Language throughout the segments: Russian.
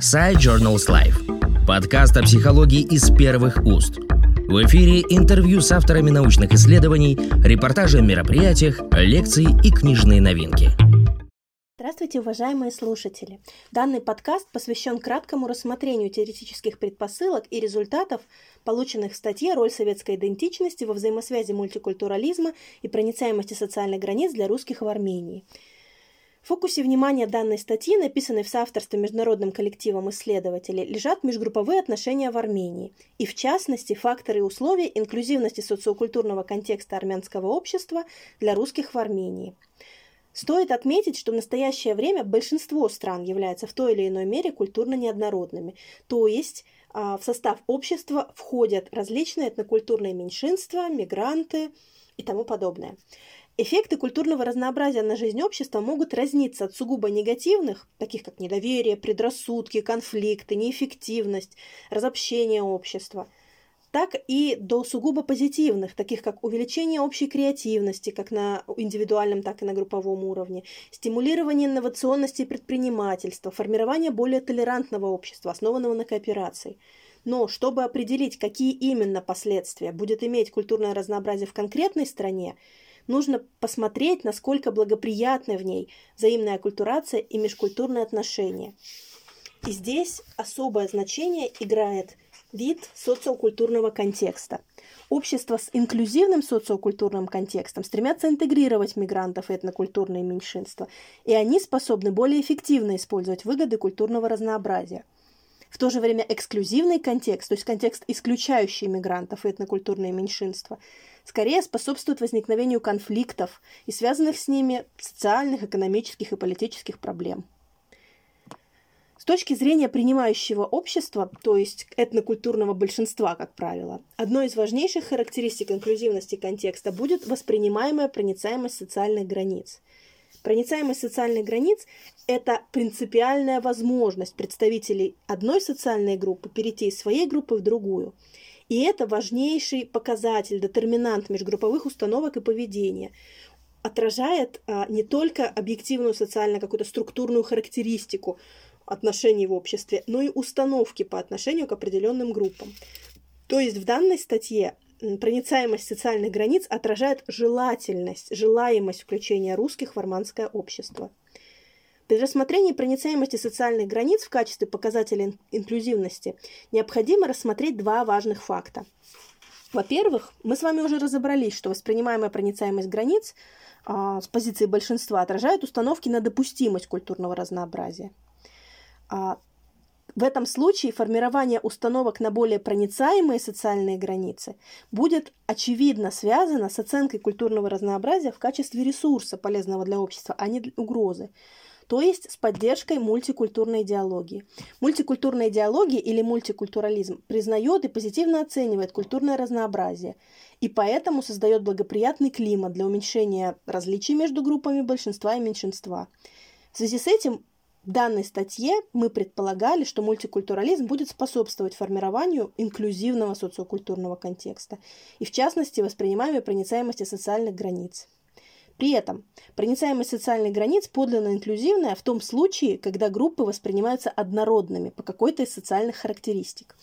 Side Journals Life. Подкаст о психологии из первых уст. В эфире интервью с авторами научных исследований, репортажи о мероприятиях, лекции и книжные новинки. Здравствуйте, уважаемые слушатели! Данный подкаст посвящен краткому рассмотрению теоретических предпосылок и результатов, полученных в статье «Роль советской идентичности во взаимосвязи мультикультурализма и проницаемости социальных границ для русских в Армении». В фокусе внимания данной статьи, написанной в соавторстве международным коллективом исследователей, лежат межгрупповые отношения в Армении, и в частности факторы и условия инклюзивности социокультурного контекста армянского общества для русских в Армении. Стоит отметить, что в настоящее время большинство стран являются в той или иной мере культурно неоднородными, то есть а, в состав общества входят различные этнокультурные меньшинства, мигранты и тому подобное. Эффекты культурного разнообразия на жизнь общества могут разниться от сугубо негативных, таких как недоверие, предрассудки, конфликты, неэффективность, разобщение общества, так и до сугубо позитивных, таких как увеличение общей креативности, как на индивидуальном, так и на групповом уровне, стимулирование инновационности и предпринимательства, формирование более толерантного общества, основанного на кооперации. Но чтобы определить, какие именно последствия будет иметь культурное разнообразие в конкретной стране, нужно посмотреть, насколько благоприятны в ней взаимная культурация и межкультурные отношения. И здесь особое значение играет вид социокультурного контекста. Общества с инклюзивным социокультурным контекстом стремятся интегрировать мигрантов и этнокультурные меньшинства, и они способны более эффективно использовать выгоды культурного разнообразия. В то же время эксклюзивный контекст, то есть контекст, исключающий мигрантов и этнокультурные меньшинства, скорее способствует возникновению конфликтов и связанных с ними социальных, экономических и политических проблем. С точки зрения принимающего общества, то есть этнокультурного большинства, как правило, одной из важнейших характеристик инклюзивности контекста будет воспринимаемая проницаемость социальных границ. Проницаемость социальных границ – это принципиальная возможность представителей одной социальной группы перейти из своей группы в другую – и это важнейший показатель, детерминант межгрупповых установок и поведения отражает а, не только объективную социально какую-то структурную характеристику отношений в обществе, но и установки по отношению к определенным группам. То есть в данной статье проницаемость социальных границ отражает желательность, желаемость включения русских в армянское общество. При рассмотрении проницаемости социальных границ в качестве показателя инклюзивности необходимо рассмотреть два важных факта. Во-первых, мы с вами уже разобрались, что воспринимаемая проницаемость границ а, с позиции большинства отражает установки на допустимость культурного разнообразия. А, в этом случае формирование установок на более проницаемые социальные границы будет очевидно связано с оценкой культурного разнообразия в качестве ресурса, полезного для общества, а не угрозы то есть с поддержкой мультикультурной идеологии. Мультикультурная идеология или мультикультурализм признает и позитивно оценивает культурное разнообразие, и поэтому создает благоприятный климат для уменьшения различий между группами большинства и меньшинства. В связи с этим в данной статье мы предполагали, что мультикультурализм будет способствовать формированию инклюзивного социокультурного контекста и, в частности, воспринимаемой проницаемости социальных границ. При этом проницаемость социальных границ подлинно инклюзивная в том случае, когда группы воспринимаются однородными по какой-то из социальных характеристик.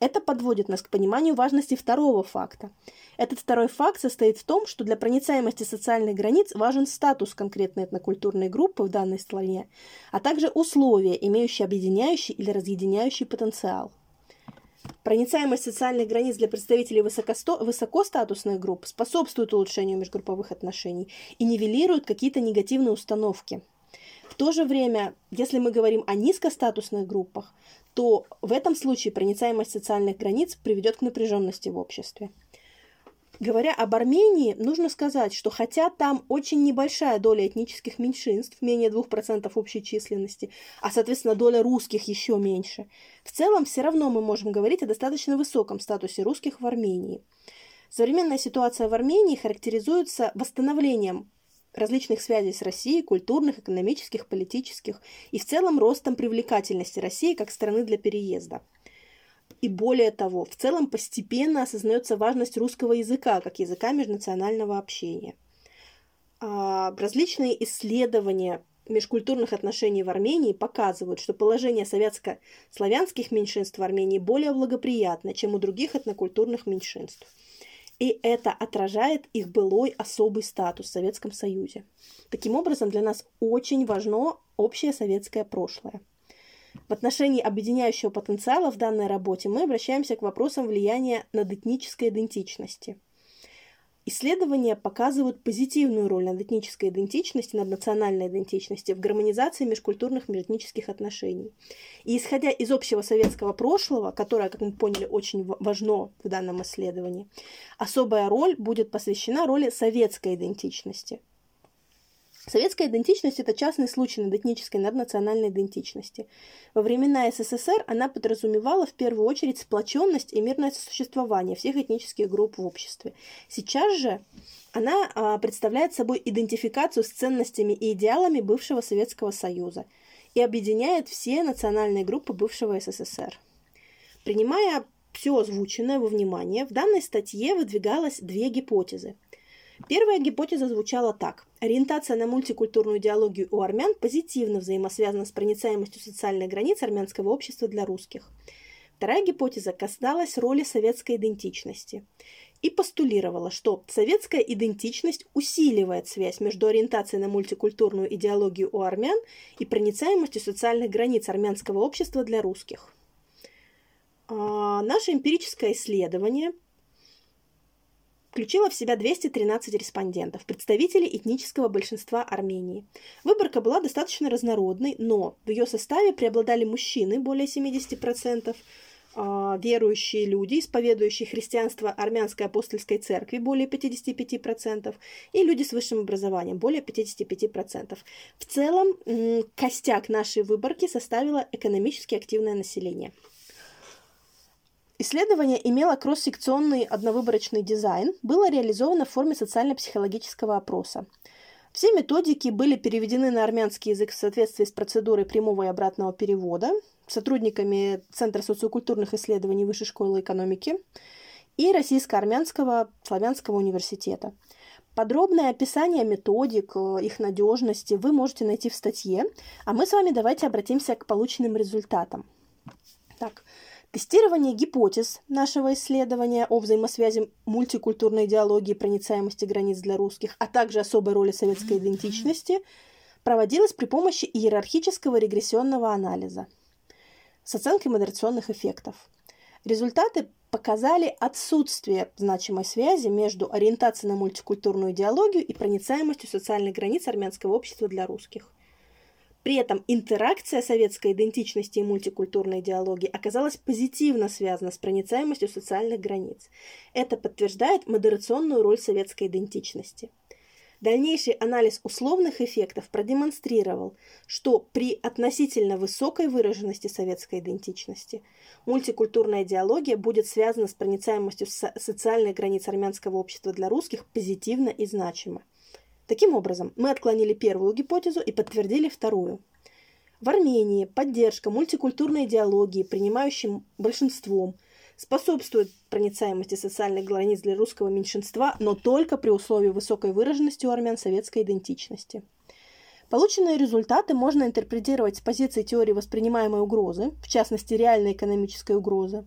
Это подводит нас к пониманию важности второго факта. Этот второй факт состоит в том, что для проницаемости социальных границ важен статус конкретной этнокультурной группы в данной стране, а также условия, имеющие объединяющий или разъединяющий потенциал. Проницаемость социальных границ для представителей высокосто... высокостатусных групп способствует улучшению межгрупповых отношений и нивелирует какие-то негативные установки. В то же время, если мы говорим о низкостатусных группах, то в этом случае проницаемость социальных границ приведет к напряженности в обществе. Говоря об Армении, нужно сказать, что хотя там очень небольшая доля этнических меньшинств, менее 2% общей численности, а, соответственно, доля русских еще меньше, в целом все равно мы можем говорить о достаточно высоком статусе русских в Армении. Современная ситуация в Армении характеризуется восстановлением различных связей с Россией, культурных, экономических, политических и в целом ростом привлекательности России как страны для переезда – и более того, в целом постепенно осознается важность русского языка как языка межнационального общения. А различные исследования межкультурных отношений в Армении показывают, что положение советско-славянских меньшинств в Армении более благоприятно, чем у других этнокультурных меньшинств. И это отражает их былой особый статус в Советском Союзе. Таким образом, для нас очень важно общее советское прошлое. В отношении объединяющего потенциала в данной работе мы обращаемся к вопросам влияния над этнической идентичности – Исследования показывают позитивную роль над этнической идентичности, над национальной идентичностью в гармонизации межкультурных межэтнических отношений. И исходя из общего советского прошлого, которое, как мы поняли, очень важно в данном исследовании, особая роль будет посвящена роли советской идентичности – Советская идентичность – это частный случай над этнической, наднациональной идентичности. Во времена СССР она подразумевала в первую очередь сплоченность и мирное сосуществование всех этнических групп в обществе. Сейчас же она а, представляет собой идентификацию с ценностями и идеалами бывшего Советского Союза и объединяет все национальные группы бывшего СССР. Принимая все озвученное во внимание, в данной статье выдвигалось две гипотезы – Первая гипотеза звучала так. Ориентация на мультикультурную идеологию у армян позитивно взаимосвязана с проницаемостью социальных границ армянского общества для русских. Вторая гипотеза касалась роли советской идентичности и постулировала, что советская идентичность усиливает связь между ориентацией на мультикультурную идеологию у армян и проницаемостью социальных границ армянского общества для русских. А, наше эмпирическое исследование – включила в себя 213 респондентов, представителей этнического большинства Армении. Выборка была достаточно разнородной, но в ее составе преобладали мужчины, более 70%, а, верующие люди, исповедующие христианство армянской апостольской церкви, более 55%, и люди с высшим образованием, более 55%. В целом, костяк нашей выборки составило экономически активное население – Исследование имело кросс-секционный одновыборочный дизайн, было реализовано в форме социально-психологического опроса. Все методики были переведены на армянский язык в соответствии с процедурой прямого и обратного перевода сотрудниками Центра социокультурных исследований Высшей школы экономики и Российско-армянского славянского университета. Подробное описание методик, их надежности вы можете найти в статье, а мы с вами давайте обратимся к полученным результатам. Так, Тестирование гипотез нашего исследования о взаимосвязи мультикультурной идеологии и проницаемости границ для русских, а также особой роли советской идентичности, проводилось при помощи иерархического регрессионного анализа с оценкой модерационных эффектов. Результаты показали отсутствие значимой связи между ориентацией на мультикультурную идеологию и проницаемостью социальных границ армянского общества для русских. При этом интеракция советской идентичности и мультикультурной идеологии оказалась позитивно связана с проницаемостью социальных границ. Это подтверждает модерационную роль советской идентичности. Дальнейший анализ условных эффектов продемонстрировал, что при относительно высокой выраженности советской идентичности мультикультурная идеология будет связана с проницаемостью социальных границ армянского общества для русских позитивно и значимо. Таким образом, мы отклонили первую гипотезу и подтвердили вторую. В Армении поддержка мультикультурной идеологии, принимающим большинством, способствует проницаемости социальных границ для русского меньшинства, но только при условии высокой выраженности у армян советской идентичности. Полученные результаты можно интерпретировать с позиции теории воспринимаемой угрозы, в частности реальной экономической угрозы,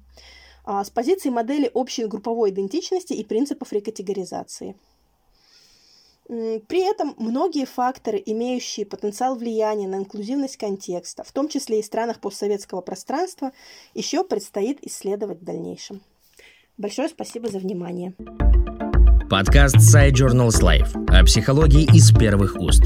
а с позиции модели общей групповой идентичности и принципов рекатегоризации – при этом многие факторы, имеющие потенциал влияния на инклюзивность контекста, в том числе и в странах постсоветского пространства, еще предстоит исследовать в дальнейшем. Большое спасибо за внимание. Подкаст Side Journals Life о психологии из первых уст.